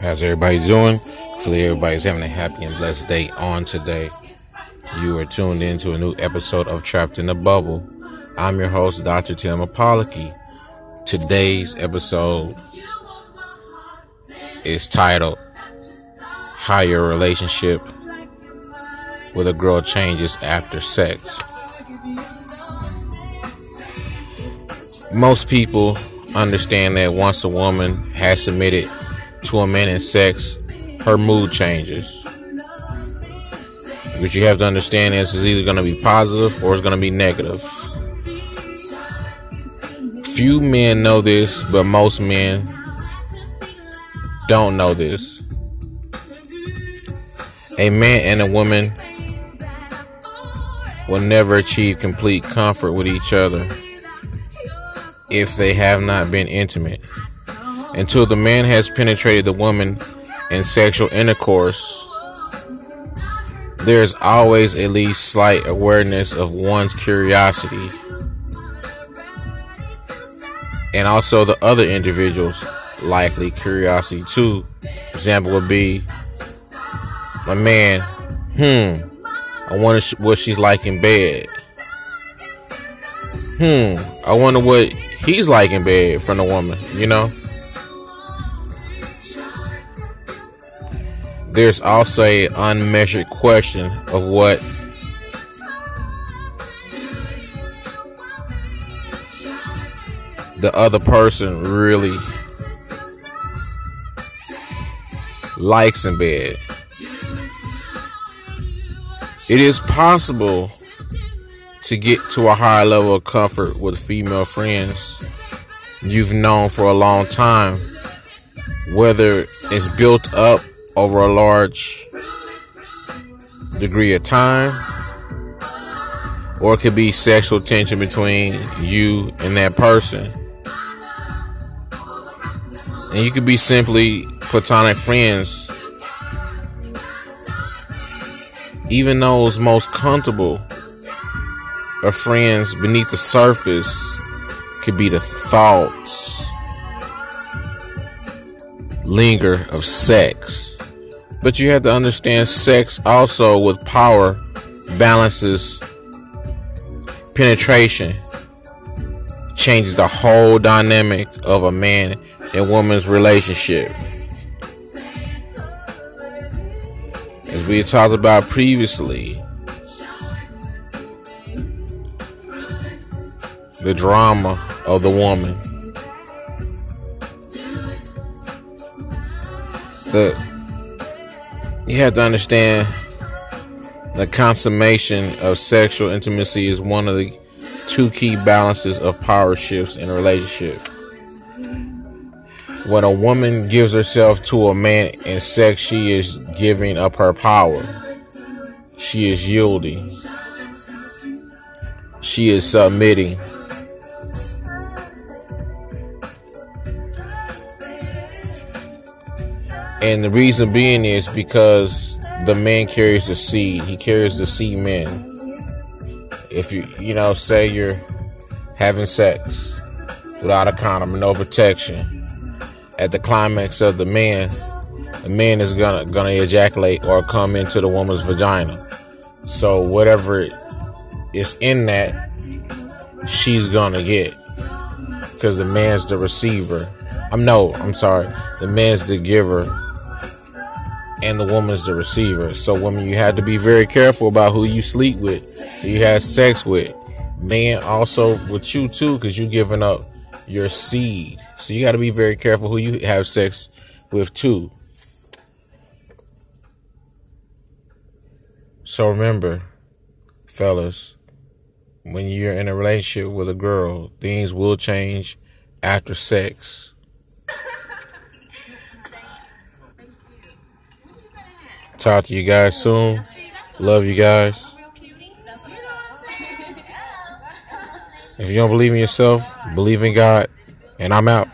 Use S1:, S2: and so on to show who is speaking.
S1: How's everybody doing? Hopefully, everybody's having a happy and blessed day on today. You are tuned in to a new episode of Trapped in the Bubble. I'm your host, Dr. Tim Apollocky. Today's episode is titled How Your Relationship with a Girl Changes After Sex. Most people understand that once a woman has submitted to a man in sex, her mood changes. What you have to understand this is it's either going to be positive or it's going to be negative. Few men know this, but most men don't know this. A man and a woman will never achieve complete comfort with each other if they have not been intimate. Until the man has penetrated the woman in sexual intercourse, there's always at least slight awareness of one's curiosity. And also the other individual's likely curiosity too. Example would be a man, hmm, I wonder what she's like in bed. Hmm, I wonder what he's like in bed from the woman, you know? There's also a unmeasured question of what the other person really likes in bed. It is possible to get to a higher level of comfort with female friends you've known for a long time, whether it's built up over a large degree of time, or it could be sexual tension between you and that person. And you could be simply platonic friends even those most comfortable of friends beneath the surface could be the thoughts linger of sex. But you have to understand sex also with power balances penetration, changes the whole dynamic of a man and woman's relationship. as we talked about previously, the drama of the woman. The you have to understand the consummation of sexual intimacy is one of the two key balances of power shifts in a relationship. When a woman gives herself to a man in sex, she is giving up her power. She is yielding. She is submitting. And the reason being is because the man carries the seed. He carries the seed man. If you, you know, say you're having sex without a condom, no protection at the climax of the man, the man is gonna gonna ejaculate or come into the woman's vagina. So whatever is in that, she's gonna get because the man's the receiver. I'm no, I'm sorry, the man's the giver, and the woman's the receiver. So women, you have to be very careful about who you sleep with, you have sex with. Man, also with you too, because you're giving up your seed. So you got to be very careful who you have sex with too. So remember, fellas, when you're in a relationship with a girl, things will change after sex. Talk to you guys soon. Love you guys. If you don't believe in yourself, believe in God. And I'm out.